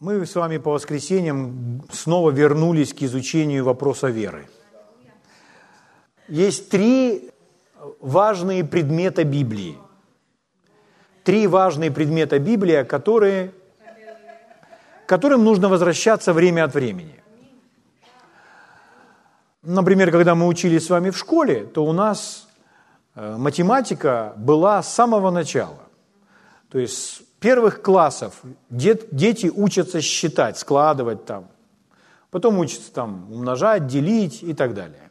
Мы с вами по воскресеньям снова вернулись к изучению вопроса веры. Есть три важные предмета Библии. Три важные предмета Библии, которые, которым нужно возвращаться время от времени. Например, когда мы учились с вами в школе, то у нас э, математика была с самого начала. То есть первых классов дети учатся считать, складывать там. Потом учатся там умножать, делить и так далее.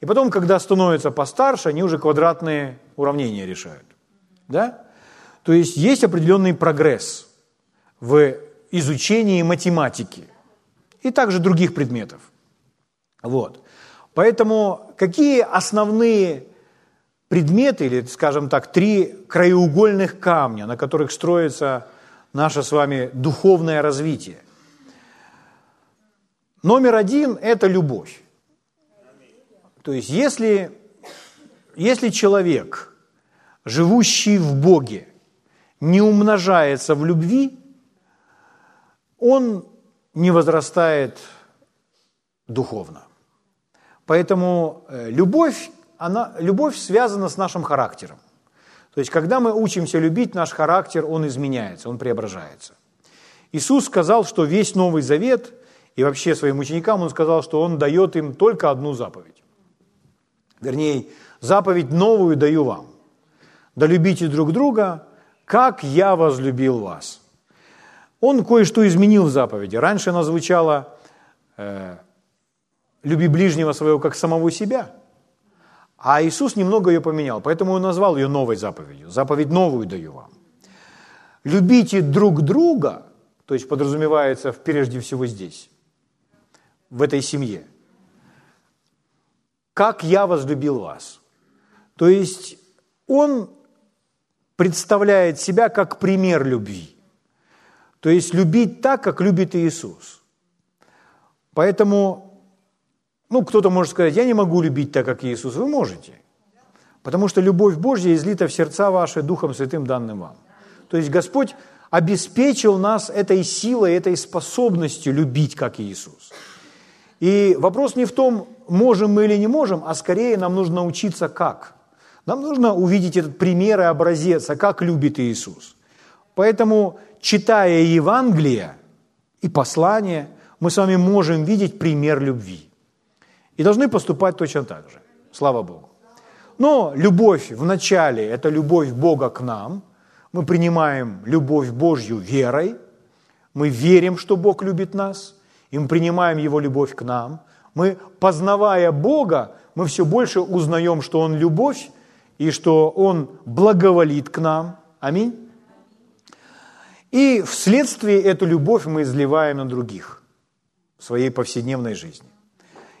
И потом, когда становятся постарше, они уже квадратные уравнения решают. Да? То есть есть определенный прогресс в изучении математики и также других предметов. Вот. Поэтому какие основные предметы, или, скажем так, три краеугольных камня, на которых строится наше с вами духовное развитие? Номер один – это любовь. То есть если, если человек, живущий в Боге, не умножается в любви, он не возрастает духовно. Поэтому э, любовь, она, любовь связана с нашим характером. То есть, когда мы учимся любить, наш характер, он изменяется, он преображается. Иисус сказал, что весь Новый Завет, и вообще своим ученикам он сказал, что он дает им только одну заповедь. Вернее, заповедь новую даю вам. Да любите друг друга, как я возлюбил вас. Он кое-что изменил в заповеди. Раньше она звучала э, люби ближнего своего как самого себя. А Иисус немного ее поменял, поэтому он назвал ее новой заповедью. Заповедь новую даю вам. Любите друг друга, то есть подразумевается прежде всего здесь, в этой семье, как я возлюбил вас. То есть он представляет себя как пример любви. То есть любить так, как любит Иисус. Поэтому ну, кто-то может сказать, я не могу любить так, как Иисус. Вы можете. Потому что любовь Божья излита в сердца ваши Духом Святым, данным вам. То есть Господь обеспечил нас этой силой, этой способностью любить, как Иисус. И вопрос не в том, можем мы или не можем, а скорее нам нужно научиться как. Нам нужно увидеть этот пример и образец, а как любит Иисус. Поэтому, читая Евангелие и послание, мы с вами можем видеть пример любви. И должны поступать точно так же. Слава Богу. Но любовь в начале – это любовь Бога к нам. Мы принимаем любовь Божью верой. Мы верим, что Бог любит нас. И мы принимаем Его любовь к нам. Мы, познавая Бога, мы все больше узнаем, что Он любовь и что Он благоволит к нам. Аминь. И вследствие эту любовь мы изливаем на других в своей повседневной жизни.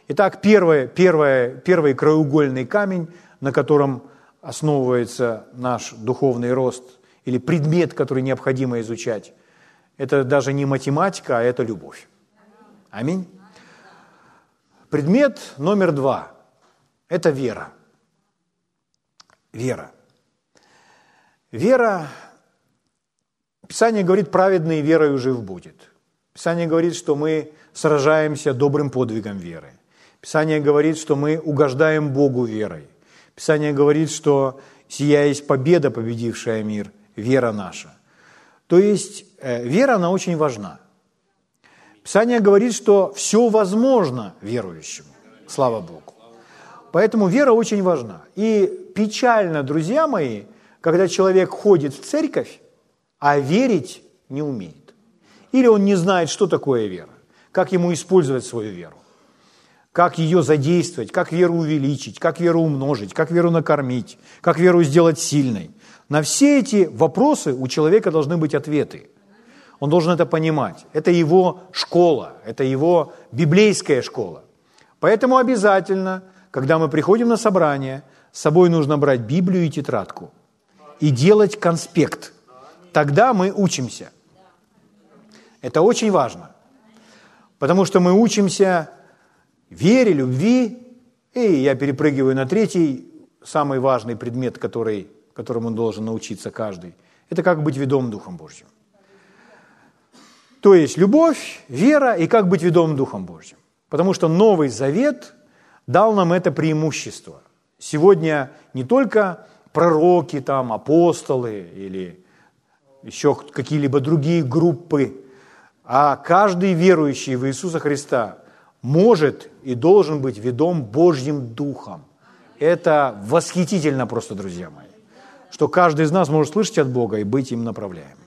Итак, первое, первое, первый краеугольный камень, на котором основывается наш духовный рост, или предмет, который необходимо изучать, это даже не математика, а это любовь. Аминь. Предмет номер два – это вера. Вера. Вера, Писание говорит, праведный верою жив будет. Писание говорит, что мы сражаемся добрым подвигом веры – Писание говорит, что мы угождаем Богу верой. Писание говорит, что сия есть победа, победившая мир, вера наша. То есть э, вера, она очень важна. Писание говорит, что все возможно верующему. Слава Богу. Поэтому вера очень важна. И печально, друзья мои, когда человек ходит в церковь, а верить не умеет. Или он не знает, что такое вера, как ему использовать свою веру как ее задействовать, как веру увеличить, как веру умножить, как веру накормить, как веру сделать сильной. На все эти вопросы у человека должны быть ответы. Он должен это понимать. Это его школа, это его библейская школа. Поэтому обязательно, когда мы приходим на собрание, с собой нужно брать Библию и тетрадку и делать конспект. Тогда мы учимся. Это очень важно. Потому что мы учимся вере, любви. И я перепрыгиваю на третий, самый важный предмет, который, которому должен научиться каждый. Это как быть ведом Духом Божьим. То есть любовь, вера и как быть ведомым Духом Божьим. Потому что Новый Завет дал нам это преимущество. Сегодня не только пророки, там, апостолы или еще какие-либо другие группы, а каждый верующий в Иисуса Христа может и должен быть ведом Божьим Духом. Это восхитительно просто, друзья мои, что каждый из нас может слышать от Бога и быть им направляем.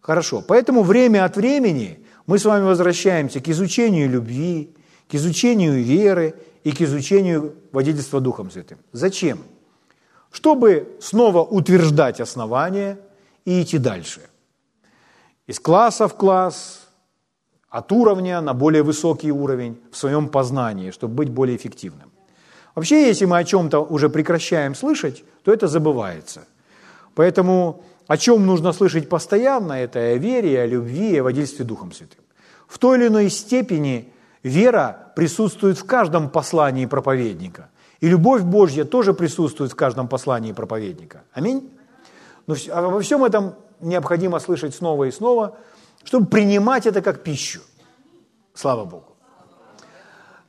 Хорошо, поэтому время от времени мы с вами возвращаемся к изучению любви, к изучению веры и к изучению водительства Духом Святым. Зачем? Чтобы снова утверждать основания и идти дальше. Из класса в класс, от уровня на более высокий уровень в своем познании, чтобы быть более эффективным. Вообще, если мы о чем-то уже прекращаем слышать, то это забывается. Поэтому о чем нужно слышать постоянно, это о вере, о любви, о водительстве Духом Святым. В той или иной степени вера присутствует в каждом послании проповедника. И любовь Божья тоже присутствует в каждом послании проповедника. Аминь? Но обо всем этом необходимо слышать снова и снова, чтобы принимать это как пищу. Слава Богу.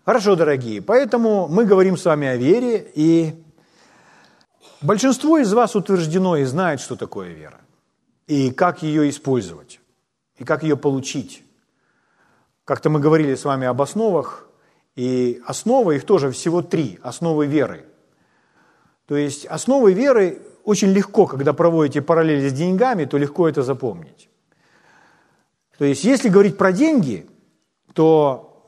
Хорошо, дорогие, поэтому мы говорим с вами о вере, и большинство из вас утверждено и знает, что такое вера, и как ее использовать, и как ее получить. Как-то мы говорили с вами об основах, и основа их тоже всего три, основы веры. То есть основы веры очень легко, когда проводите параллели с деньгами, то легко это запомнить. То есть если говорить про деньги, то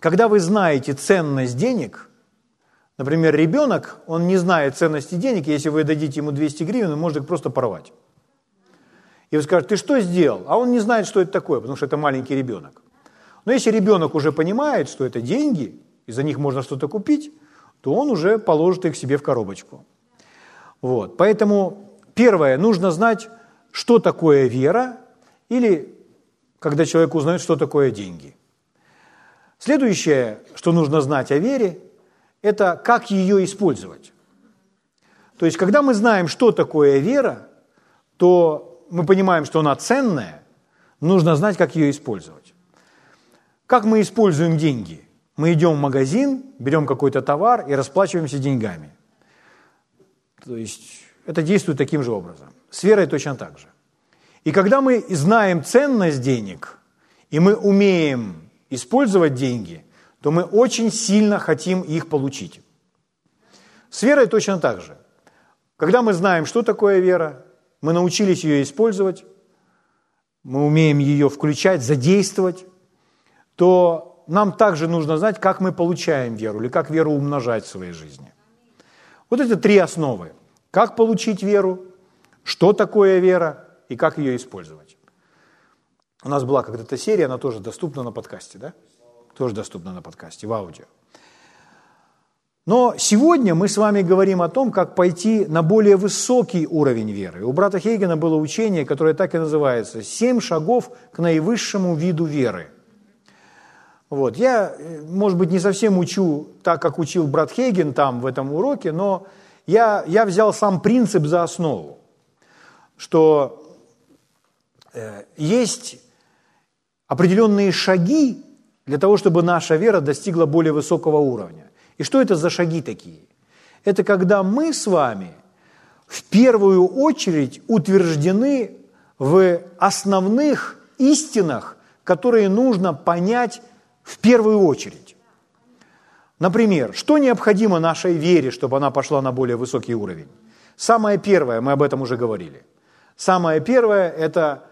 когда вы знаете ценность денег, например, ребенок, он не знает ценности денег, если вы дадите ему 200 гривен, он может их просто порвать. И вы скажете, ты что сделал? А он не знает, что это такое, потому что это маленький ребенок. Но если ребенок уже понимает, что это деньги, и за них можно что-то купить, то он уже положит их себе в коробочку. Вот. Поэтому первое, нужно знать, что такое вера, или когда человек узнает, что такое деньги – Следующее, что нужно знать о вере, это как ее использовать. То есть, когда мы знаем, что такое вера, то мы понимаем, что она ценная, нужно знать, как ее использовать. Как мы используем деньги? Мы идем в магазин, берем какой-то товар и расплачиваемся деньгами. То есть это действует таким же образом. С верой точно так же. И когда мы знаем ценность денег, и мы умеем использовать деньги, то мы очень сильно хотим их получить. С верой точно так же. Когда мы знаем, что такое вера, мы научились ее использовать, мы умеем ее включать, задействовать, то нам также нужно знать, как мы получаем веру или как веру умножать в своей жизни. Вот это три основы. Как получить веру, что такое вера и как ее использовать. У нас была когда-то серия, она тоже доступна на подкасте, да? Тоже доступна на подкасте, в аудио. Но сегодня мы с вами говорим о том, как пойти на более высокий уровень веры. У брата Хейгена было учение, которое так и называется «Семь шагов к наивысшему виду веры». Вот. Я, может быть, не совсем учу так, как учил брат Хейген там в этом уроке, но я, я взял сам принцип за основу, что э, есть определенные шаги для того, чтобы наша вера достигла более высокого уровня. И что это за шаги такие? Это когда мы с вами в первую очередь утверждены в основных истинах, которые нужно понять в первую очередь. Например, что необходимо нашей вере, чтобы она пошла на более высокий уровень? Самое первое, мы об этом уже говорили. Самое первое – это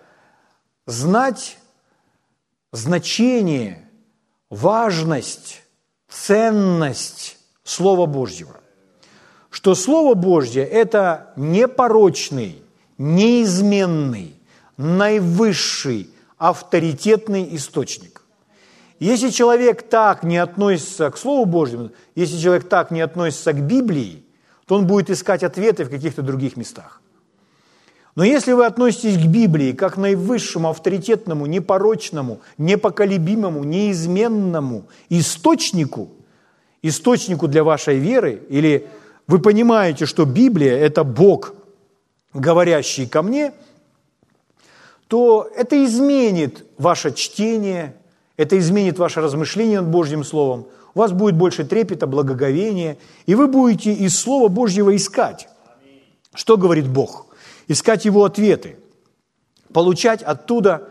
знать значение, важность, ценность Слова Божьего. Что Слово Божье – это непорочный, неизменный, наивысший, авторитетный источник. Если человек так не относится к Слову Божьему, если человек так не относится к Библии, то он будет искать ответы в каких-то других местах. Но если вы относитесь к Библии как к наивысшему, авторитетному, непорочному, непоколебимому, неизменному источнику, источнику для вашей веры, или вы понимаете, что Библия – это Бог, говорящий ко мне, то это изменит ваше чтение, это изменит ваше размышление над Божьим Словом. У вас будет больше трепета, благоговения, и вы будете из Слова Божьего искать. Что говорит Бог? Искать Его ответы, получать оттуда,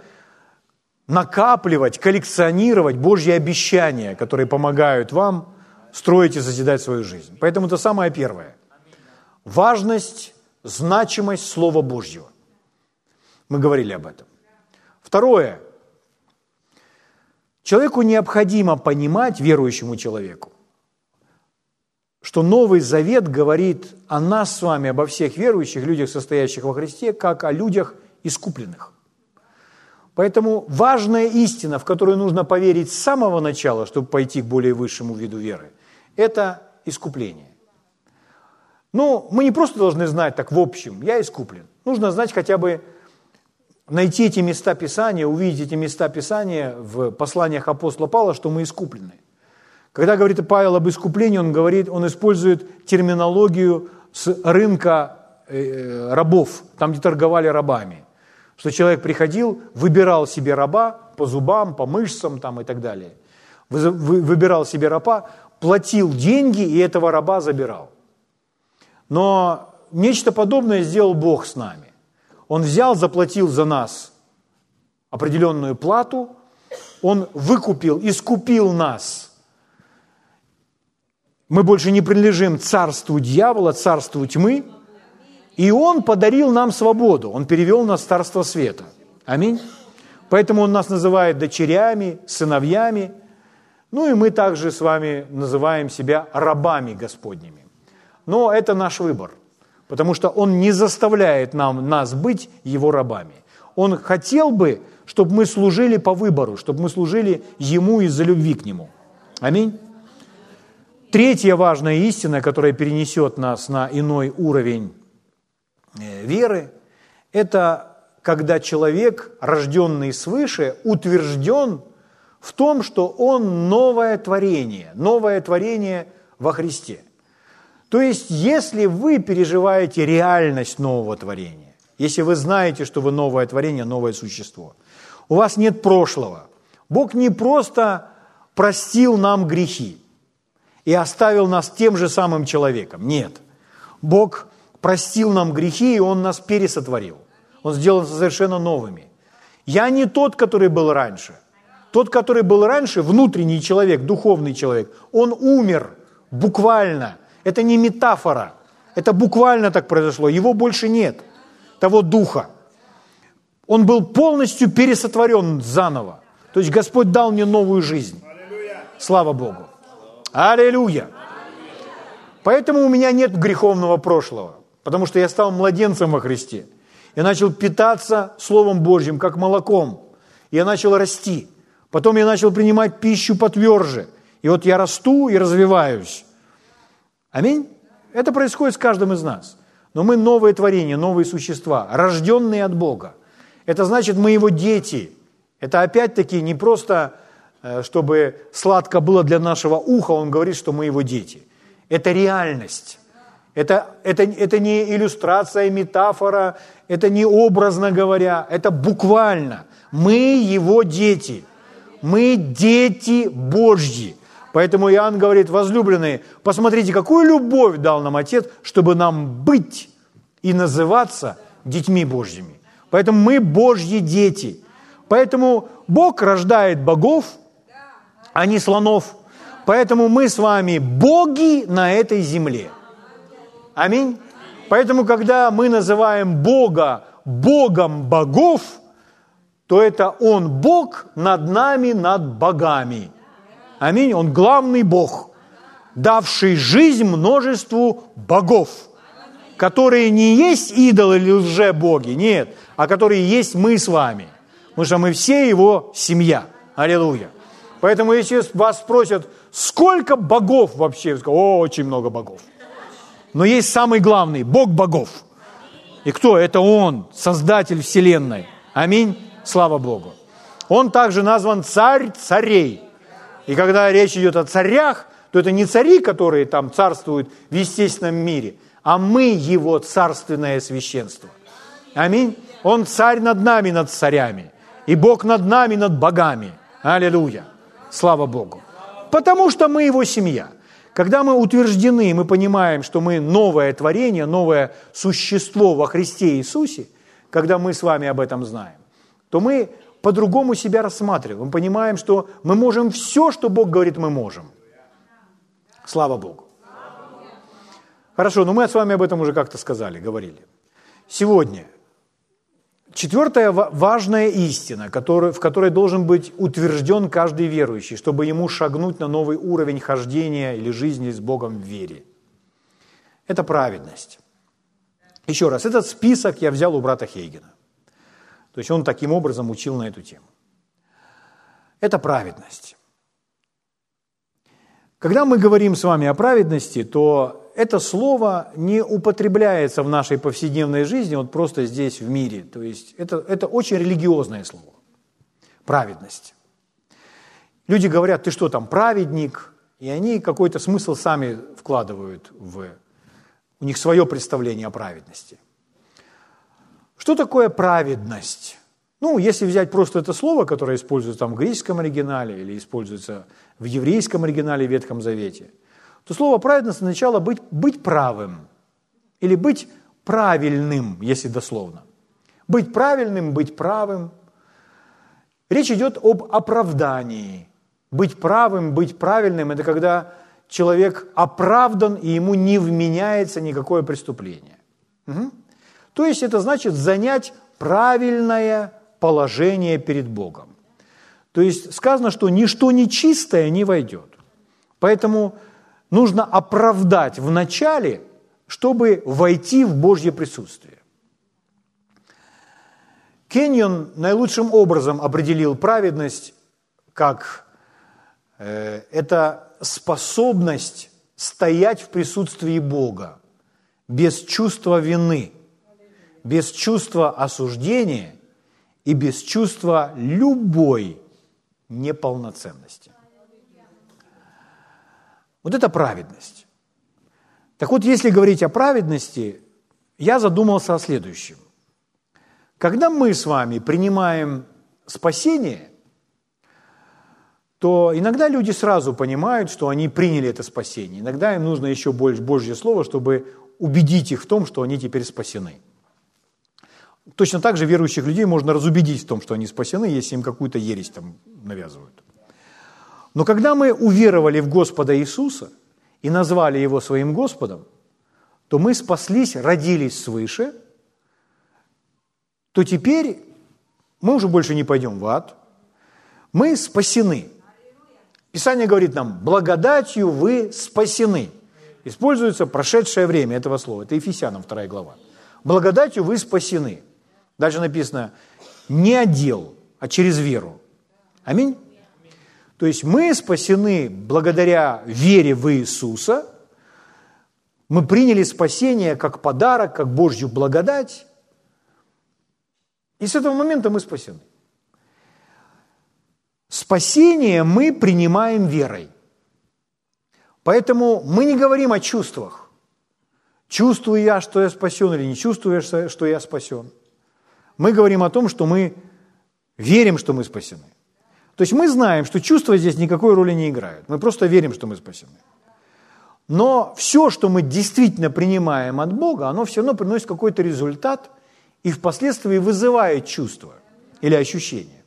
накапливать, коллекционировать Божьи обещания, которые помогают вам строить и созидать свою жизнь. Поэтому это самое первое. Важность, значимость Слова Божьего. Мы говорили об этом. Второе. Человеку необходимо понимать, верующему человеку, что Новый Завет говорит о нас с вами, обо всех верующих, людях, состоящих во Христе, как о людях искупленных. Поэтому важная истина, в которую нужно поверить с самого начала, чтобы пойти к более высшему виду веры, это искупление. Ну, мы не просто должны знать так в общем, я искуплен. Нужно знать хотя бы найти эти места Писания, увидеть эти места Писания в посланиях апостола Павла, что мы искуплены. Когда говорит Павел об искуплении, он говорит, он использует терминологию с рынка э, рабов, там, где торговали рабами. Что человек приходил, выбирал себе раба по зубам, по мышцам там, и так далее. Выбирал себе раба, платил деньги и этого раба забирал. Но нечто подобное сделал Бог с нами. Он взял, заплатил за нас определенную плату, Он выкупил, искупил нас. Мы больше не принадлежим царству дьявола, царству тьмы, и Он подарил нам свободу, Он перевел нас в царство света. Аминь. Поэтому Он нас называет дочерями, сыновьями, ну и мы также с вами называем себя рабами Господними. Но это наш выбор потому что Он не заставляет нам, нас быть Его рабами. Он хотел бы, чтобы мы служили по выбору, чтобы мы служили Ему из-за любви к Нему. Аминь. Третья важная истина, которая перенесет нас на иной уровень э, веры, это когда человек, рожденный свыше, утвержден в том, что он новое творение, новое творение во Христе – то есть, если вы переживаете реальность нового творения, если вы знаете, что вы новое творение, новое существо, у вас нет прошлого. Бог не просто простил нам грехи и оставил нас тем же самым человеком. Нет. Бог простил нам грехи, и Он нас пересотворил. Он сделал нас совершенно новыми. Я не тот, который был раньше. Тот, который был раньше, внутренний человек, духовный человек, он умер буквально – это не метафора. Это буквально так произошло. Его больше нет, того духа. Он был полностью пересотворен заново. То есть Господь дал мне новую жизнь. Слава Богу. Аллилуйя. Поэтому у меня нет греховного прошлого, потому что я стал младенцем во Христе. Я начал питаться Словом Божьим, как молоком. Я начал расти. Потом я начал принимать пищу потверже. И вот я расту и развиваюсь. Аминь? Это происходит с каждым из нас. Но мы новое творение, новые существа, рожденные от Бога. Это значит, мы Его дети. Это опять-таки не просто, чтобы сладко было для нашего уха, Он говорит, что мы Его дети. Это реальность. Это, это, это не иллюстрация, метафора, это не образно говоря, это буквально. Мы Его дети. Мы дети Божьи. Поэтому Иоанн говорит, возлюбленные, посмотрите, какую любовь дал нам Отец, чтобы нам быть и называться детьми Божьими. Поэтому мы Божьи дети. Поэтому Бог рождает богов, а не слонов. Поэтому мы с вами боги на этой земле. Аминь. Поэтому, когда мы называем Бога Богом богов, то это Он Бог над нами, над богами – Аминь. Он главный Бог, давший жизнь множеству богов, которые не есть идолы или лже-боги, нет, а которые есть мы с вами. Потому что мы все его семья. Аллилуйя. Поэтому если вас спросят, сколько богов вообще, о, очень много богов. Но есть самый главный, Бог богов. И кто? Это Он, Создатель Вселенной. Аминь. Слава Богу. Он также назван царь царей. И когда речь идет о царях, то это не цари, которые там царствуют в естественном мире, а мы его царственное священство. Аминь. Он царь над нами, над царями. И Бог над нами, над богами. Аллилуйя. Слава Богу. Потому что мы Его семья. Когда мы утверждены, мы понимаем, что мы новое творение, новое существо во Христе Иисусе, когда мы с вами об этом знаем, то мы по-другому себя рассматриваем. Мы понимаем, что мы можем все, что Бог говорит, мы можем. Слава Богу. Хорошо, но мы с вами об этом уже как-то сказали, говорили. Сегодня четвертая важная истина, в которой должен быть утвержден каждый верующий, чтобы ему шагнуть на новый уровень хождения или жизни с Богом в вере. Это праведность. Еще раз, этот список я взял у брата Хейгена. То есть он таким образом учил на эту тему. Это праведность. Когда мы говорим с вами о праведности, то это слово не употребляется в нашей повседневной жизни, вот просто здесь в мире. То есть это, это очень религиозное слово. Праведность. Люди говорят, ты что там, праведник? И они какой-то смысл сами вкладывают в... У них свое представление о праведности. Что такое праведность? Ну, если взять просто это слово, которое используется там в греческом оригинале или используется в еврейском оригинале в Ветхом Завете – то слово праведность означало быть, быть правым или быть правильным, если дословно. Быть правильным, быть правым. Речь идет об оправдании. Быть правым, быть правильным – это когда человек оправдан, и ему не вменяется никакое преступление. Угу. То есть это значит занять правильное положение перед Богом. То есть сказано, что ничто нечистое не войдет. Поэтому нужно оправдать в начале, чтобы войти в Божье присутствие. Кеньон наилучшим образом определил праведность как э, это способность стоять в присутствии Бога без чувства вины, без чувства осуждения и без чувства любой неполноценности. Вот это праведность. Так вот, если говорить о праведности, я задумался о следующем. Когда мы с вами принимаем спасение, то иногда люди сразу понимают, что они приняли это спасение. Иногда им нужно еще больше Божье Слово, чтобы убедить их в том, что они теперь спасены. Точно так же верующих людей можно разубедить в том, что они спасены, если им какую-то ересь там навязывают. Но когда мы уверовали в Господа Иисуса и назвали Его своим Господом, то мы спаслись, родились свыше, то теперь мы уже больше не пойдем в ад, мы спасены. Писание говорит нам, благодатью вы спасены. Используется прошедшее время этого слова. Это Ефесянам 2 глава. Благодатью вы спасены. Дальше написано, не отдел, а через веру. Аминь. То есть мы спасены благодаря вере в Иисуса. Мы приняли спасение как подарок, как Божью благодать. И с этого момента мы спасены. Спасение мы принимаем верой. Поэтому мы не говорим о чувствах. Чувствую я, что я спасен или не чувствую, что я спасен. Мы говорим о том, что мы верим, что мы спасены. То есть мы знаем, что чувства здесь никакой роли не играют. Мы просто верим, что мы спасены. Но все, что мы действительно принимаем от Бога, оно все равно приносит какой-то результат и впоследствии вызывает чувства или ощущения.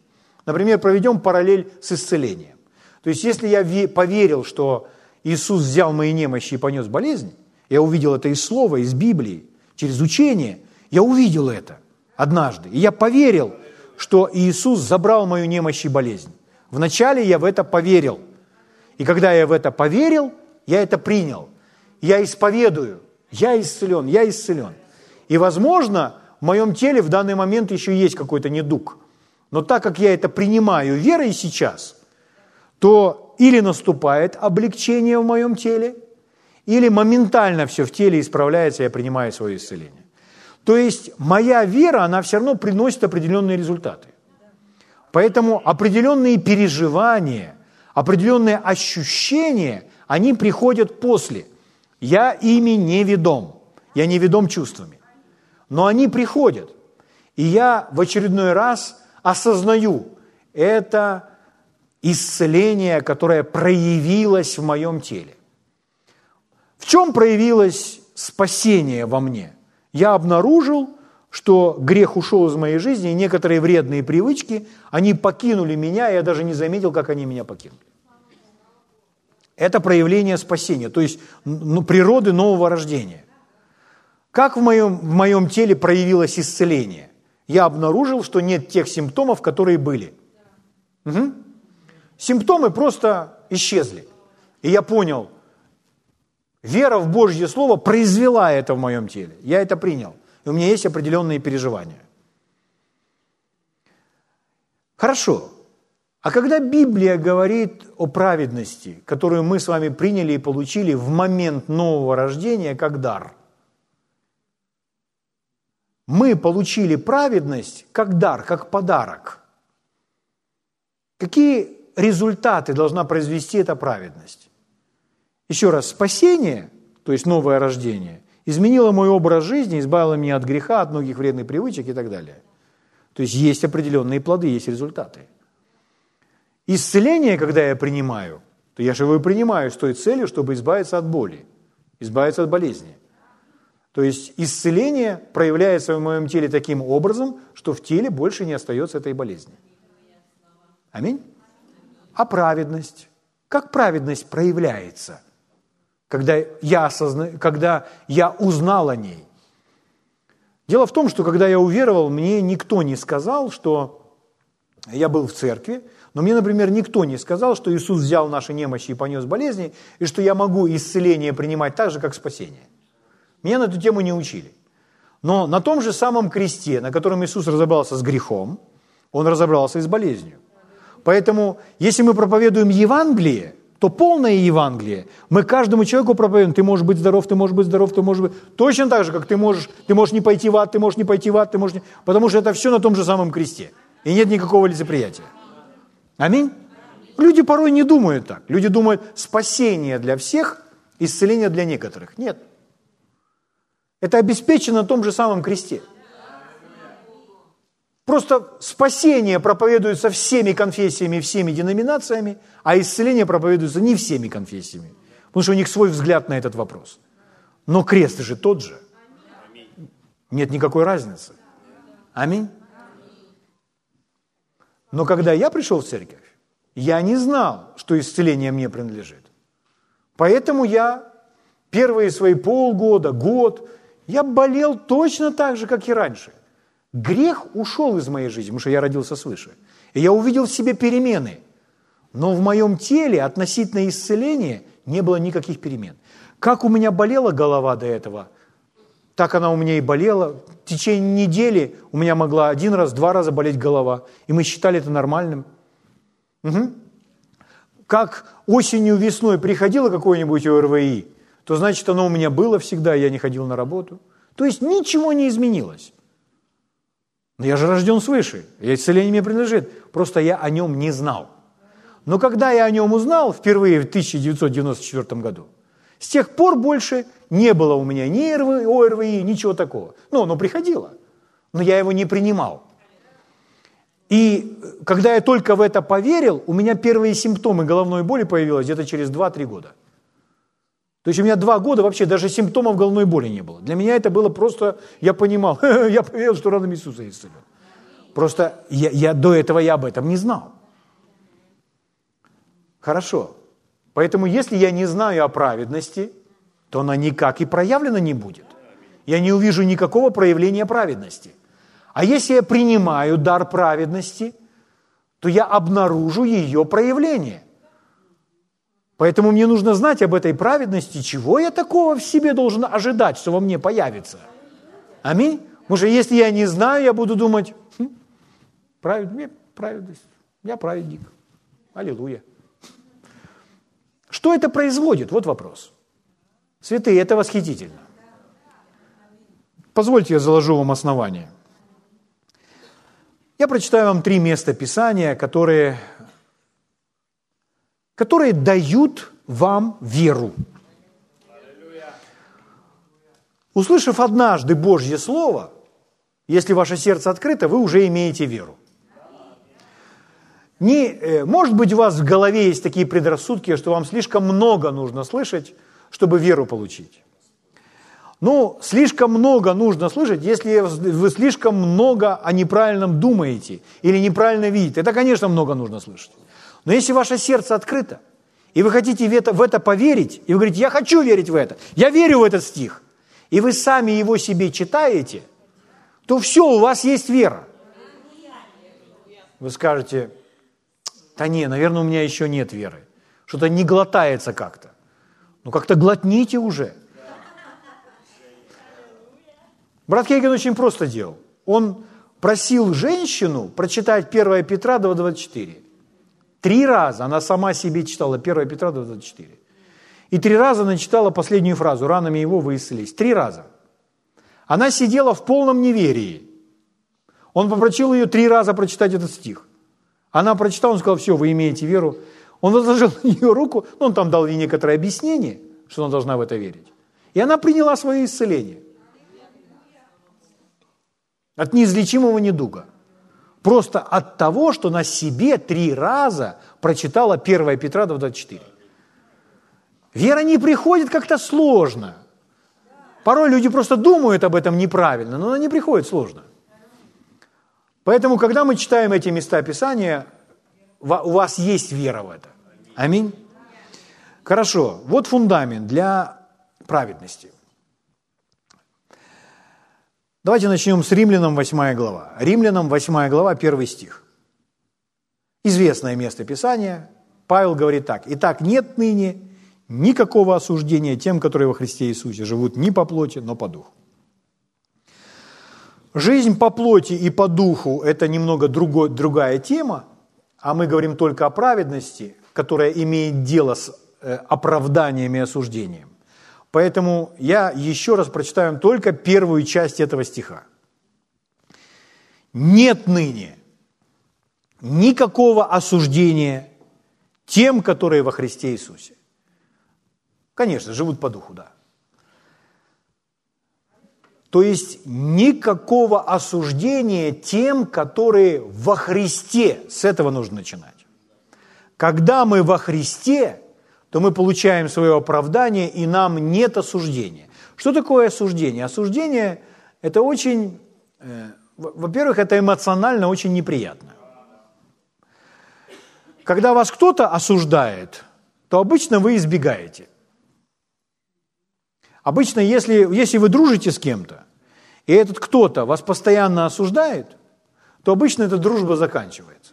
Например, проведем параллель с исцелением. То есть если я поверил, что Иисус взял мои немощи и понес болезнь, я увидел это из Слова, из Библии, через учение, я увидел это однажды. И я поверил, что Иисус забрал мою немощь и болезнь. Вначале я в это поверил. И когда я в это поверил, я это принял. Я исповедую. Я исцелен, я исцелен. И, возможно, в моем теле в данный момент еще есть какой-то недуг. Но так как я это принимаю верой сейчас, то или наступает облегчение в моем теле, или моментально все в теле исправляется, я принимаю свое исцеление. То есть моя вера, она все равно приносит определенные результаты. Поэтому определенные переживания, определенные ощущения, они приходят после. Я ими не ведом. Я не ведом чувствами. Но они приходят. И я в очередной раз осознаю, это исцеление, которое проявилось в моем теле. В чем проявилось спасение во мне? Я обнаружил, что грех ушел из моей жизни, и некоторые вредные привычки, они покинули меня, и я даже не заметил, как они меня покинули. Это проявление спасения, то есть ну, природы нового рождения. Как в моем, в моем теле проявилось исцеление? Я обнаружил, что нет тех симптомов, которые были. Угу. Симптомы просто исчезли. И я понял, вера в Божье Слово произвела это в моем теле. Я это принял. И у меня есть определенные переживания. Хорошо. А когда Библия говорит о праведности, которую мы с вами приняли и получили в момент нового рождения как дар, мы получили праведность как дар, как подарок. Какие результаты должна произвести эта праведность? Еще раз, спасение, то есть новое рождение, изменило мой образ жизни, избавило меня от греха, от многих вредных привычек и так далее. То есть есть определенные плоды, есть результаты. Исцеление, когда я принимаю, то я же его и принимаю с той целью, чтобы избавиться от боли, избавиться от болезни. То есть исцеление проявляется в моем теле таким образом, что в теле больше не остается этой болезни. Аминь. А праведность? Как праведность проявляется, когда я, осозна... когда я узнал о ней? Дело в том, что когда я уверовал, мне никто не сказал, что я был в церкви, но мне, например, никто не сказал, что Иисус взял наши немощи и понес болезни, и что я могу исцеление принимать так же, как спасение. Меня на эту тему не учили. Но на том же самом кресте, на котором Иисус разобрался с грехом, Он разобрался и с болезнью. Поэтому, если мы проповедуем Евангелие, то полное Евангелие мы каждому человеку проповедуем. Ты можешь быть здоров, ты можешь быть здоров, ты можешь быть... Точно так же, как ты можешь, ты можешь не пойти в ад, ты можешь не пойти в ад, ты можешь не... Потому что это все на том же самом кресте. И нет никакого лицеприятия. Аминь? Люди порой не думают так. Люди думают, спасение для всех, исцеление для некоторых. Нет. Это обеспечено на том же самом кресте. Просто спасение проповедуется всеми конфессиями, всеми деноминациями, а исцеление проповедуется не всеми конфессиями, потому что у них свой взгляд на этот вопрос. Но крест же тот же. Нет никакой разницы. Аминь. Но когда я пришел в церковь, я не знал, что исцеление мне принадлежит. Поэтому я первые свои полгода, год, я болел точно так же, как и раньше. Грех ушел из моей жизни, потому что я родился свыше. И я увидел в себе перемены. Но в моем теле относительно исцеления не было никаких перемен. Как у меня болела голова до этого, так она у меня и болела. В течение недели у меня могла один раз, два раза болеть голова. И мы считали это нормальным. Угу. Как осенью, весной приходило какое-нибудь ОРВИ, то значит оно у меня было всегда, я не ходил на работу. То есть ничего не изменилось. Но я же рожден свыше, и исцеление мне принадлежит. Просто я о нем не знал. Но когда я о нем узнал впервые в 1994 году, с тех пор больше не было у меня ни РВИ, ОРВИ, ничего такого. Ну, оно приходило, но я его не принимал. И когда я только в это поверил, у меня первые симптомы головной боли появились где-то через 2-3 года – то есть у меня два года вообще даже симптомов головной боли не было. Для меня это было просто, я понимал, я поверил, что раном Иисуса исцелен. Просто я, я, до этого я об этом не знал. Хорошо. Поэтому если я не знаю о праведности, то она никак и проявлена не будет. Я не увижу никакого проявления праведности. А если я принимаю дар праведности, то я обнаружу ее проявление. Поэтому мне нужно знать об этой праведности, чего я такого в себе должен ожидать, что во мне появится. Аминь. Потому что если я не знаю, я буду думать, хм, праведность, праведность, я праведник. Аллилуйя. Что это производит? Вот вопрос. Святые, это восхитительно. Позвольте, я заложу вам основание. Я прочитаю вам три места Писания, которые которые дают вам веру. Услышав однажды Божье Слово, Если ваше сердце открыто, вы уже имеете веру. Не, э, может быть, у вас в голове есть такие предрассудки, что вам слишком много нужно слышать, чтобы веру получить. Ну, слишком много нужно слышать, если вы слишком много о неправильном думаете или неправильно видите. Это, конечно, много нужно слышать. Но если ваше сердце открыто, и вы хотите в это, в это поверить, и вы говорите, я хочу верить в это, я верю в этот стих, и вы сами его себе читаете, то все, у вас есть вера. Вы скажете, да не, наверное, у меня еще нет веры. Что-то не глотается как-то. Ну как-то глотните уже. Брат Хейген очень просто делал. Он просил женщину прочитать 1 Петра 2.24. Три раза она сама себе читала 1 Петра 2.24. И три раза она читала последнюю фразу «ранами его вы исцелились». Три раза. Она сидела в полном неверии. Он попросил ее три раза прочитать этот стих. Она прочитала, он сказал, все, вы имеете веру. Он возложил на нее руку, ну, он там дал ей некоторое объяснение, что она должна в это верить. И она приняла свое исцеление. От неизлечимого недуга. Просто от того, что на себе три раза прочитала 1 Петра 24. Вера не приходит как-то сложно. Порой люди просто думают об этом неправильно, но она не приходит сложно. Поэтому, когда мы читаем эти места Писания, у вас есть вера в это. Аминь. Хорошо, вот фундамент для праведности. Давайте начнем с Римлянам 8 глава. Римлянам 8 глава, 1 стих. Известное место Писания. Павел говорит так. «Итак, нет ныне никакого осуждения тем, которые во Христе Иисусе живут не по плоти, но по духу». Жизнь по плоти и по духу – это немного другой, другая тема, а мы говорим только о праведности, которая имеет дело с э, оправданием и осуждением. Поэтому я еще раз прочитаю только первую часть этого стиха. Нет ныне никакого осуждения тем, которые во Христе Иисусе. Конечно, живут по духу, да. То есть никакого осуждения тем, которые во Христе. С этого нужно начинать. Когда мы во Христе, то мы получаем свое оправдание, и нам нет осуждения. Что такое осуждение? Осуждение – это очень, э, во-первых, это эмоционально очень неприятно. Когда вас кто-то осуждает, то обычно вы избегаете. Обычно, если, если вы дружите с кем-то, и этот кто-то вас постоянно осуждает, то обычно эта дружба заканчивается.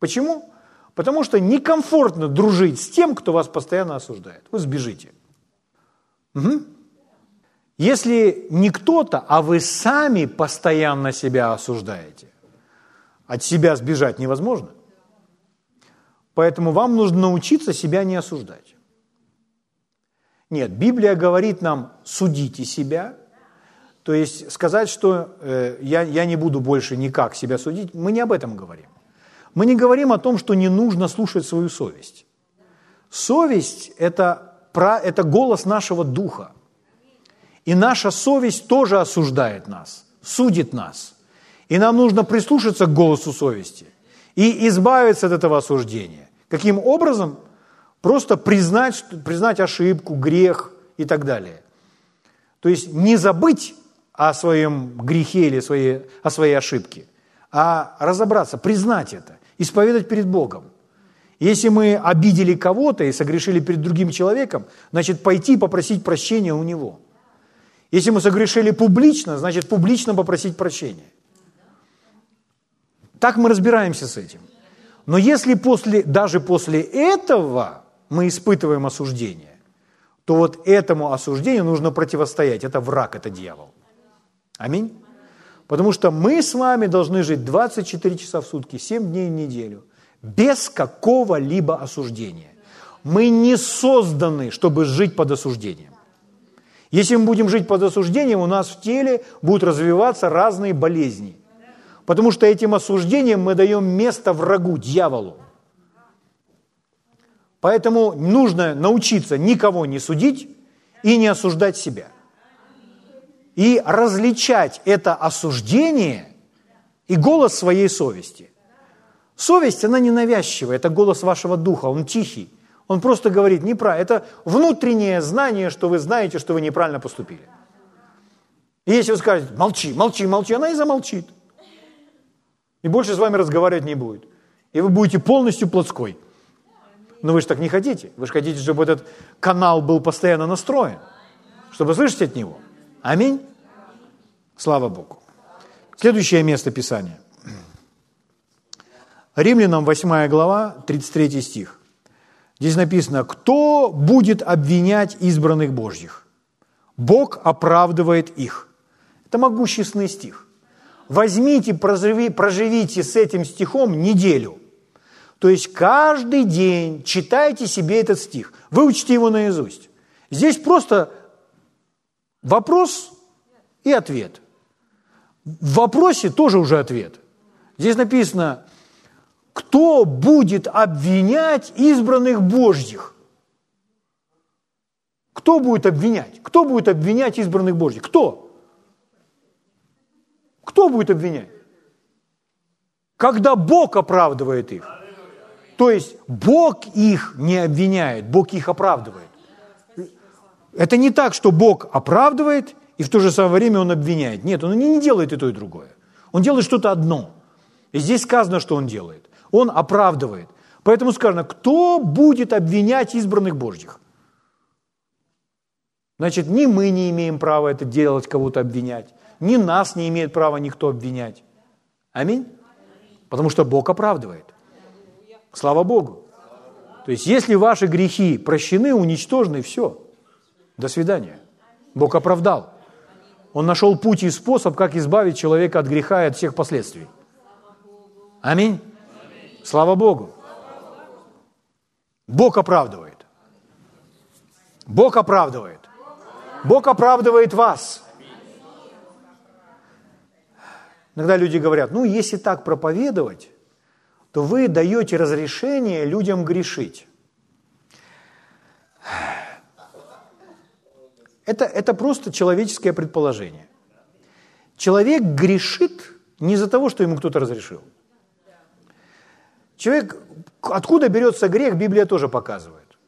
Почему? Потому что некомфортно дружить с тем, кто вас постоянно осуждает. Вы сбежите. Угу. Если не кто-то, а вы сами постоянно себя осуждаете, от себя сбежать невозможно. Поэтому вам нужно научиться себя не осуждать. Нет, Библия говорит нам, судите себя. То есть сказать, что э, я, я не буду больше никак себя судить, мы не об этом говорим. Мы не говорим о том, что не нужно слушать свою совесть. Совесть – это, это голос нашего духа. И наша совесть тоже осуждает нас, судит нас. И нам нужно прислушаться к голосу совести и избавиться от этого осуждения. Каким образом? Просто признать, признать ошибку, грех и так далее. То есть не забыть о своем грехе или своей, о своей ошибке, а разобраться, признать это исповедать перед Богом. Если мы обидели кого-то и согрешили перед другим человеком, значит, пойти попросить прощения у него. Если мы согрешили публично, значит, публично попросить прощения. Так мы разбираемся с этим. Но если после, даже после этого мы испытываем осуждение, то вот этому осуждению нужно противостоять. Это враг, это дьявол. Аминь. Потому что мы с вами должны жить 24 часа в сутки, 7 дней в неделю, без какого-либо осуждения. Мы не созданы, чтобы жить под осуждением. Если мы будем жить под осуждением, у нас в теле будут развиваться разные болезни. Потому что этим осуждением мы даем место врагу, дьяволу. Поэтому нужно научиться никого не судить и не осуждать себя. И различать это осуждение и голос своей совести. Совесть, она ненавязчивая, это голос вашего духа, он тихий. Он просто говорит, неправильно. Это внутреннее знание, что вы знаете, что вы неправильно поступили. И если вы скажете, молчи, молчи, молчи, она и замолчит. И больше с вами разговаривать не будет. И вы будете полностью плотской. Но вы же так не хотите. Вы же хотите, чтобы этот канал был постоянно настроен. Чтобы слышать от него. Аминь. Слава Богу. Следующее место Писания. Римлянам 8 глава, 33 стих. Здесь написано, кто будет обвинять избранных Божьих? Бог оправдывает их. Это могущественный стих. Возьмите, проживи, проживите с этим стихом неделю. То есть каждый день читайте себе этот стих. Выучите его наизусть. Здесь просто вопрос и ответ. В вопросе тоже уже ответ. Здесь написано, кто будет обвинять избранных Божьих? Кто будет обвинять? Кто будет обвинять избранных Божьих? Кто? Кто будет обвинять? Когда Бог оправдывает их. То есть Бог их не обвиняет, Бог их оправдывает. Это не так, что Бог оправдывает, и в то же самое время Он обвиняет. Нет, Он не делает и то, и другое. Он делает что-то одно. И здесь сказано, что Он делает. Он оправдывает. Поэтому сказано, кто будет обвинять избранных Божьих? Значит, ни мы не имеем права это делать, кого-то обвинять, ни нас не имеет права никто обвинять. Аминь? Потому что Бог оправдывает. Слава Богу. То есть, если ваши грехи прощены, уничтожены, все. До свидания. Бог оправдал. Он нашел путь и способ, как избавить человека от греха и от всех последствий. Аминь. Слава Богу. Бог оправдывает. Бог оправдывает. Бог оправдывает вас. Иногда люди говорят, ну, если так проповедовать, то вы даете разрешение людям грешить. Это, это просто человеческое предположение. Человек грешит не из-за того, что ему кто-то разрешил. Человек, откуда берется грех, Библия тоже показывает.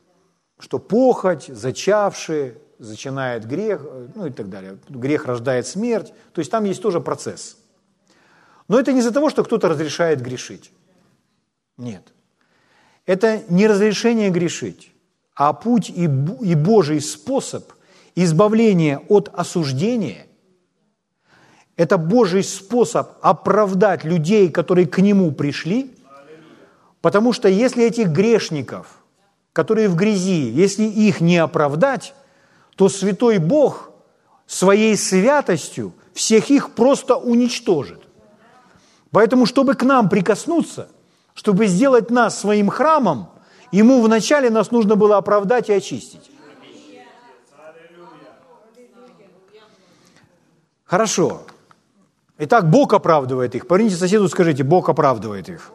Что похоть, зачавший, зачинает грех, ну и так далее. Грех рождает смерть. То есть там есть тоже процесс. Но это не из-за того, что кто-то разрешает грешить. Нет. Это не разрешение грешить, а путь и, и Божий способ избавления от осуждения – это Божий способ оправдать людей, которые к Нему пришли, потому что если этих грешников, которые в грязи, если их не оправдать, то Святой Бог своей святостью всех их просто уничтожит. Поэтому, чтобы к нам прикоснуться – чтобы сделать нас своим храмом, ему вначале нас нужно было оправдать и очистить. Хорошо. Итак, Бог оправдывает их. Поверните соседу, скажите, Бог оправдывает их.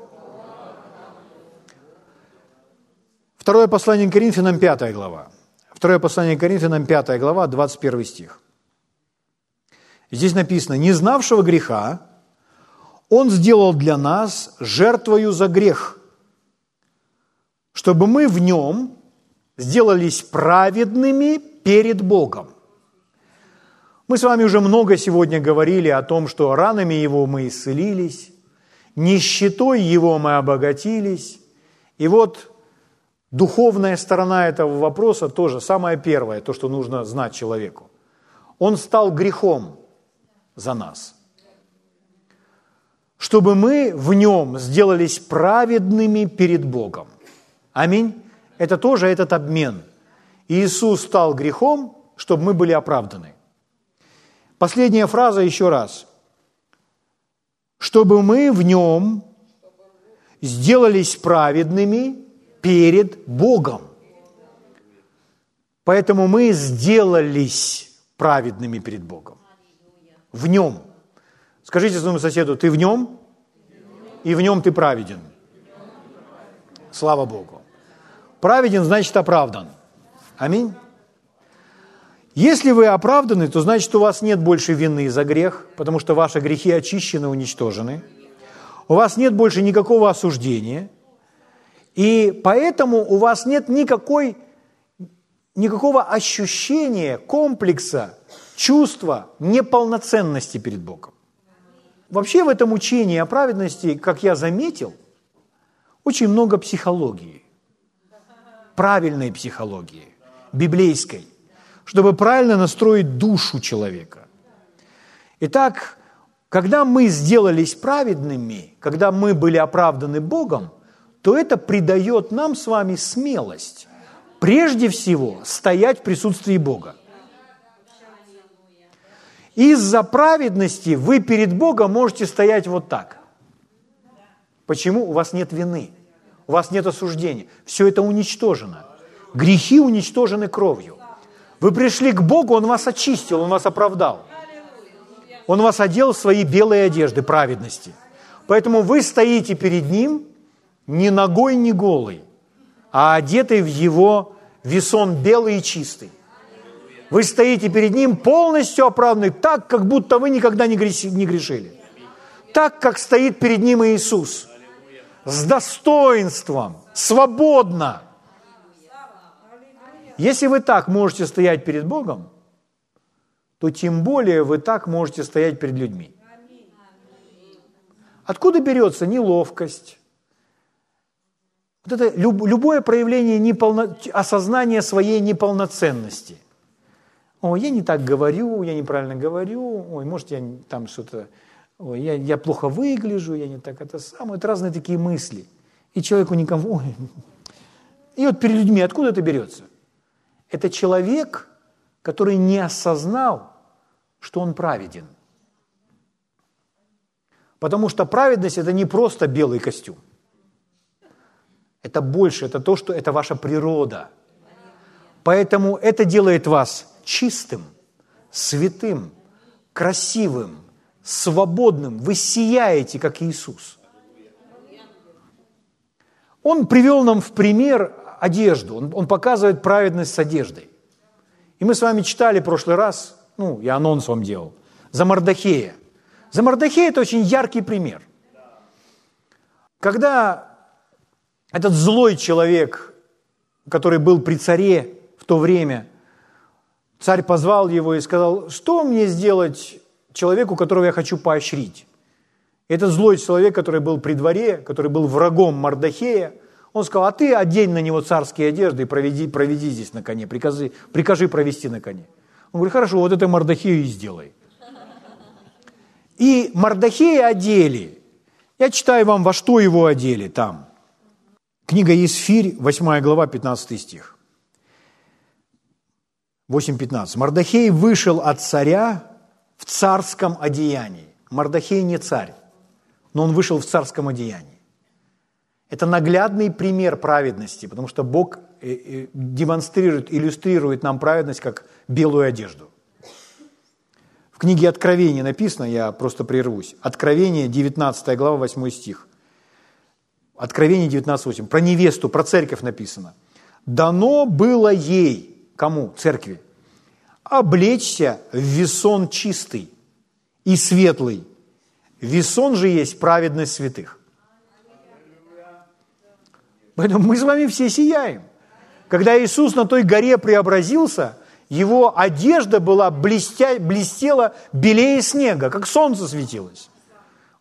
Второе послание к Коринфянам, 5 глава. Второе послание к Коринфянам, 5 глава, 21 стих. Здесь написано, не знавшего греха, он сделал для нас жертвою за грех, чтобы мы в нем сделались праведными перед Богом. Мы с вами уже много сегодня говорили о том, что ранами Его мы исцелились, нищетой Его мы обогатились. И вот духовная сторона этого вопроса тоже самое первое, то, что нужно знать человеку. Он стал грехом за нас – чтобы мы в нем сделались праведными перед Богом. Аминь. Это тоже этот обмен. Иисус стал грехом, чтобы мы были оправданы. Последняя фраза еще раз. Чтобы мы в нем сделались праведными перед Богом. Поэтому мы сделались праведными перед Богом. В нем – Скажите своему соседу, ты в нем, и в нем ты праведен. Слава Богу. Праведен значит оправдан. Аминь. Если вы оправданы, то значит, у вас нет больше вины за грех, потому что ваши грехи очищены, уничтожены. У вас нет больше никакого осуждения. И поэтому у вас нет никакой, никакого ощущения, комплекса, чувства неполноценности перед Богом. Вообще в этом учении о праведности, как я заметил, очень много психологии, правильной психологии, библейской чтобы правильно настроить душу человека. Итак, когда мы сделались праведными, когда мы были оправданы Богом, то это придает нам с вами смелость. Прежде всего, стоять в присутствии Бога. Из-за праведности вы перед Богом можете стоять вот так. Почему? У вас нет вины, у вас нет осуждения. Все это уничтожено. Грехи уничтожены кровью. Вы пришли к Богу, Он вас очистил, Он вас оправдал. Он вас одел в свои белые одежды праведности. Поэтому вы стоите перед Ним не ногой, не голый, а одетый в Его весон белый и чистый. Вы стоите перед Ним полностью оправданный, так, как будто вы никогда не грешили. Так, как стоит перед Ним Иисус. С достоинством, свободно – если вы так можете стоять перед Богом, то тем более вы так можете стоять перед людьми. Откуда берется неловкость? Вот это любое проявление неполно, осознания своей неполноценности. О, я не так говорю, я неправильно говорю, ой, может, я там что-то, ой, я, я плохо выгляжу, я не так это самое. Это разные такие мысли. И человеку некомфортно. И вот перед людьми откуда это берется? Это человек, который не осознал, что он праведен. Потому что праведность – это не просто белый костюм. Это больше, это то, что это ваша природа. Поэтому это делает вас чистым, святым, красивым, свободным. Вы сияете, как Иисус. Он привел нам в пример одежду, он, он показывает праведность с одеждой. И мы с вами читали в прошлый раз, ну, я анонс вам делал, за Мардахея. За Мардахея это очень яркий пример. Когда этот злой человек, который был при царе в то время, царь позвал его и сказал, что мне сделать человеку, которого я хочу поощрить? этот злой человек, который был при дворе, который был врагом Мардахея, он сказал, а ты одень на него царские одежды и проведи, проведи здесь на коне, прикажи, прикажи провести на коне. Он говорит, хорошо, вот это Мардахею и сделай. И Мардахея одели. Я читаю вам, во что его одели там. Книга Есфирь, 8 глава, 15 стих. 8.15. Мардахей вышел от царя в царском одеянии. Мардахей не царь, но он вышел в царском одеянии. Это наглядный пример праведности, потому что Бог э, э, демонстрирует, иллюстрирует нам праведность как белую одежду. В книге Откровения написано, я просто прервусь, Откровение, 19 глава, 8 стих. Откровение 19.8. Про невесту, про церковь написано. «Дано было ей, кому? Церкви, облечься в весон чистый и светлый. Весон же есть праведность святых». Поэтому мы с вами все сияем. Когда Иисус на той горе преобразился, его одежда была блестя, блестела белее снега, как солнце светилось.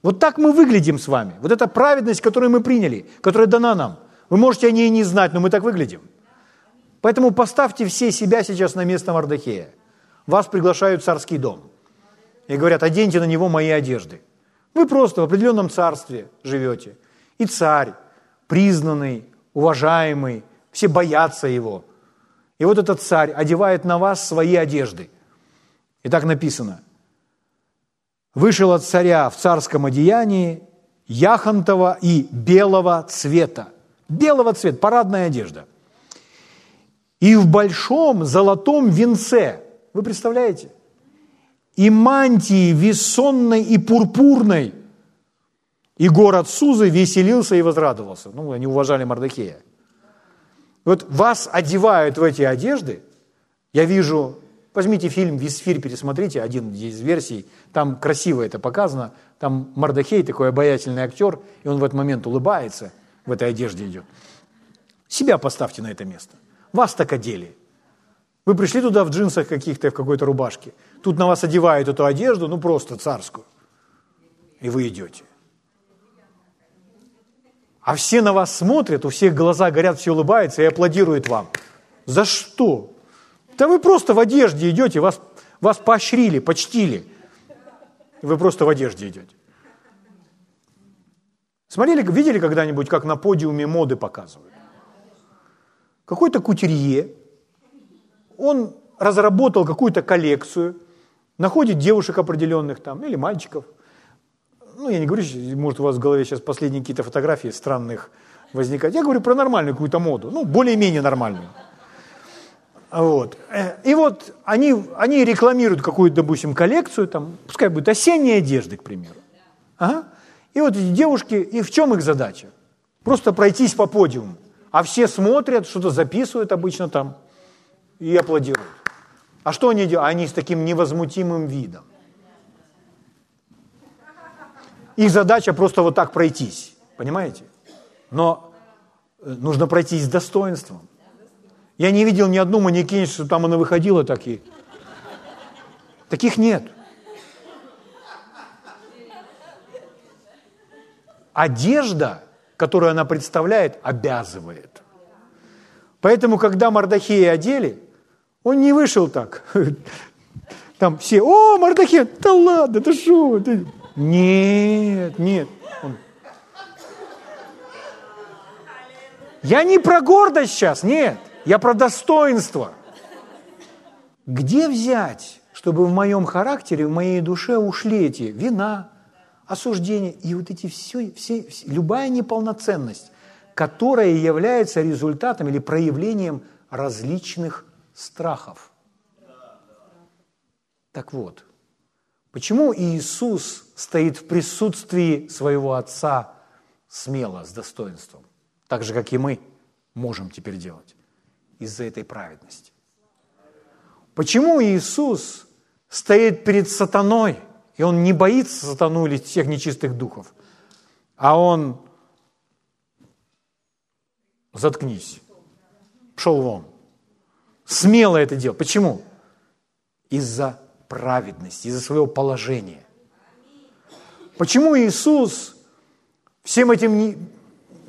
Вот так мы выглядим с вами. Вот эта праведность, которую мы приняли, которая дана нам. Вы можете о ней не знать, но мы так выглядим. Поэтому поставьте все себя сейчас на место Мардахея. Вас приглашают в царский дом. И говорят, оденьте на него мои одежды. Вы просто в определенном царстве живете. И царь, признанный, уважаемый, все боятся его. И вот этот царь одевает на вас свои одежды. И так написано. Вышел от царя в царском одеянии яхонтова и белого цвета. Белого цвета, парадная одежда. И в большом золотом венце. Вы представляете? И мантии весонной и пурпурной – и город Сузы веселился и возрадовался. Ну, они уважали Мардахея. Вот вас одевают в эти одежды. Я вижу Возьмите фильм «Висфирь», пересмотрите, один из версий, там красиво это показано, там Мардахей такой обаятельный актер, и он в этот момент улыбается, в этой одежде идет. Себя поставьте на это место. Вас так одели. Вы пришли туда в джинсах каких-то, в какой-то рубашке. Тут на вас одевают эту одежду, ну просто царскую. И вы идете. А все на вас смотрят, у всех глаза горят, все улыбаются и аплодируют вам. За что? Да вы просто в одежде идете, вас, вас поощрили, почтили. Вы просто в одежде идете. Смотрели, видели когда-нибудь, как на подиуме моды показывают? Какой-то кутюрье, он разработал какую-то коллекцию, находит девушек определенных там, или мальчиков. Ну, я не говорю, может, у вас в голове сейчас последние какие-то фотографии странных возникают. Я говорю про нормальную какую-то моду, ну, более-менее нормальную. Вот. И вот они, они рекламируют какую-то, допустим, коллекцию, там, пускай будет осенней одежды, к примеру. Ага. И вот эти девушки, и в чем их задача? Просто пройтись по подиуму. А все смотрят, что-то записывают обычно там и аплодируют. А что они делают? Они с таким невозмутимым видом. Их задача просто вот так пройтись, понимаете? Но э, нужно пройтись с достоинством. Я не видел ни одну манекенщицу, что там она выходила так и... Таких нет. Одежда, которую она представляет, обязывает. Поэтому, когда Мардахея одели, он не вышел так. Там все, о, Мардахей, да ладно, да что? Нет, нет. Он... Я не про гордость сейчас, нет. Я про достоинство. Где взять, чтобы в моем характере, в моей душе ушли эти вина, осуждение и вот эти все, все, все любая неполноценность, которая является результатом или проявлением различных страхов. Так вот, почему Иисус стоит в присутствии своего Отца смело, с достоинством, так же, как и мы можем теперь делать? из-за этой праведности. Почему Иисус стоит перед сатаной, и он не боится сатану или всех нечистых духов, а он заткнись, пошел вон. Смело это делал. Почему? Из-за праведности, из-за своего положения. Почему Иисус всем этим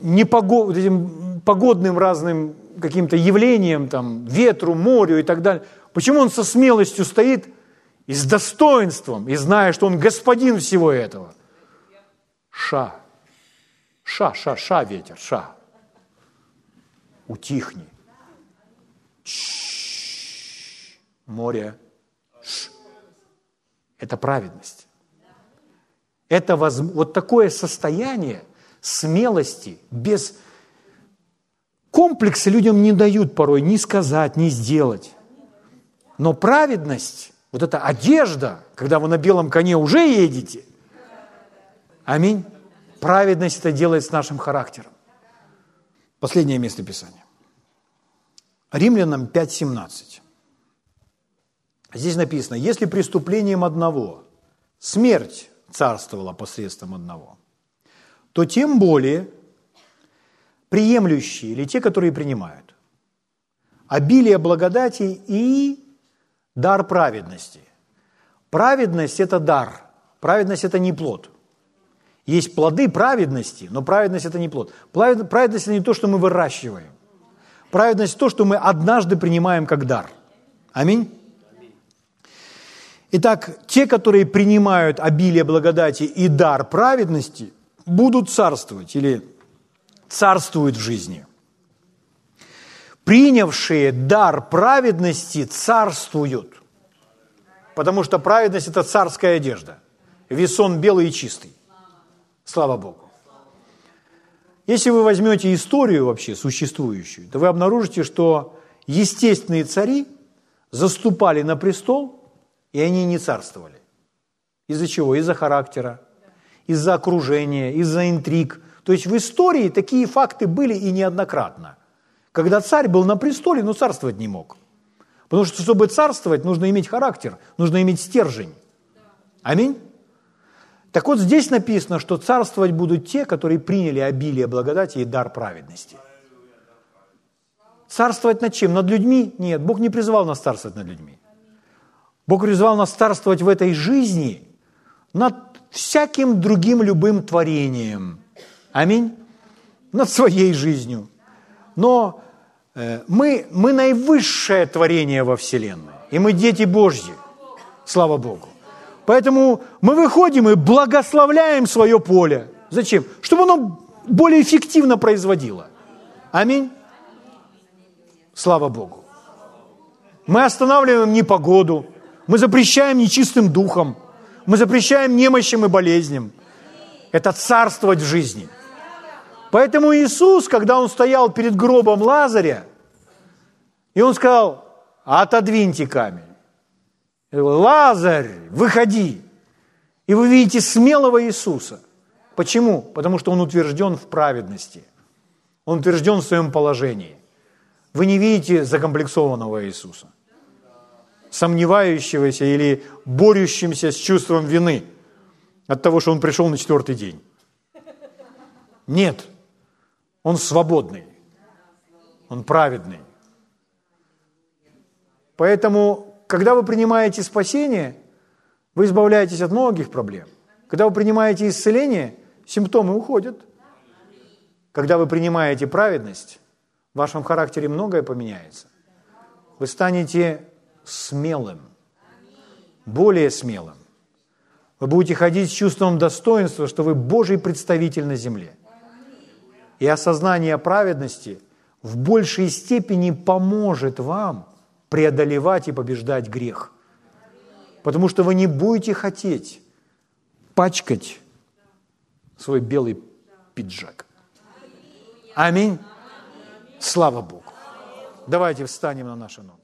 непогод, этим погодным разным каким-то явлением, там, ветру, морю и так далее. Почему он со смелостью стоит и с достоинством, и зная, что он господин всего этого? Ша. Ша, ша, ша, ветер, ша. Утихни. Ш-ш-ш. Море. Ш. Это праведность. Это воз... вот такое состояние смелости без Комплексы людям не дают порой ни сказать, ни сделать. Но праведность, вот эта одежда, когда вы на белом коне уже едете, аминь, праведность это делает с нашим характером. Последнее место Писания. Римлянам 5.17. Здесь написано, если преступлением одного смерть царствовала посредством одного, то тем более – приемлющие или те, которые принимают. Обилие благодати и дар праведности. Праведность – это дар, праведность – это не плод. Есть плоды праведности, но праведность – это не плод. Праведность – это не то, что мы выращиваем. Праведность – то, что мы однажды принимаем как дар. Аминь. Итак, те, которые принимают обилие благодати и дар праведности, будут царствовать или царствуют в жизни. Принявшие дар праведности царствуют, потому что праведность – это царская одежда, весон белый и чистый. Слава Богу. Если вы возьмете историю вообще существующую, то вы обнаружите, что естественные цари заступали на престол, и они не царствовали. Из-за чего? Из-за характера, из-за окружения, из-за интриг – то есть в истории такие факты были и неоднократно. Когда царь был на престоле, но царствовать не мог. Потому что, чтобы царствовать, нужно иметь характер, нужно иметь стержень. Аминь. Так вот здесь написано, что царствовать будут те, которые приняли обилие благодати и дар праведности. Царствовать над чем? Над людьми? Нет, Бог не призвал нас царствовать над людьми. Бог призвал нас царствовать в этой жизни над всяким другим любым творением. Аминь. Над своей жизнью. Но э, мы, мы наивысшее творение во Вселенной. И мы дети Божьи. Слава Богу. Поэтому мы выходим и благословляем свое поле. Зачем? Чтобы оно более эффективно производило. Аминь. Слава Богу. Мы останавливаем непогоду, мы запрещаем нечистым духом, мы запрещаем немощам и болезням. Это царствовать в жизни. Поэтому Иисус, когда Он стоял перед гробом Лазаря, и Он сказал, отодвиньте камень. Лазарь, выходи. И вы видите смелого Иисуса. Почему? Потому что Он утвержден в праведности. Он утвержден в своем положении. Вы не видите закомплексованного Иисуса, сомневающегося или борющимся с чувством вины от того, что он пришел на четвертый день. Нет, он свободный, он праведный. Поэтому, когда вы принимаете спасение, вы избавляетесь от многих проблем. Когда вы принимаете исцеление, симптомы уходят. Когда вы принимаете праведность, в вашем характере многое поменяется. Вы станете смелым, более смелым. Вы будете ходить с чувством достоинства, что вы Божий представитель на земле. И осознание праведности в большей степени поможет вам преодолевать и побеждать грех. Потому что вы не будете хотеть пачкать свой белый пиджак. Аминь. Слава Богу. Давайте встанем на наши ноги.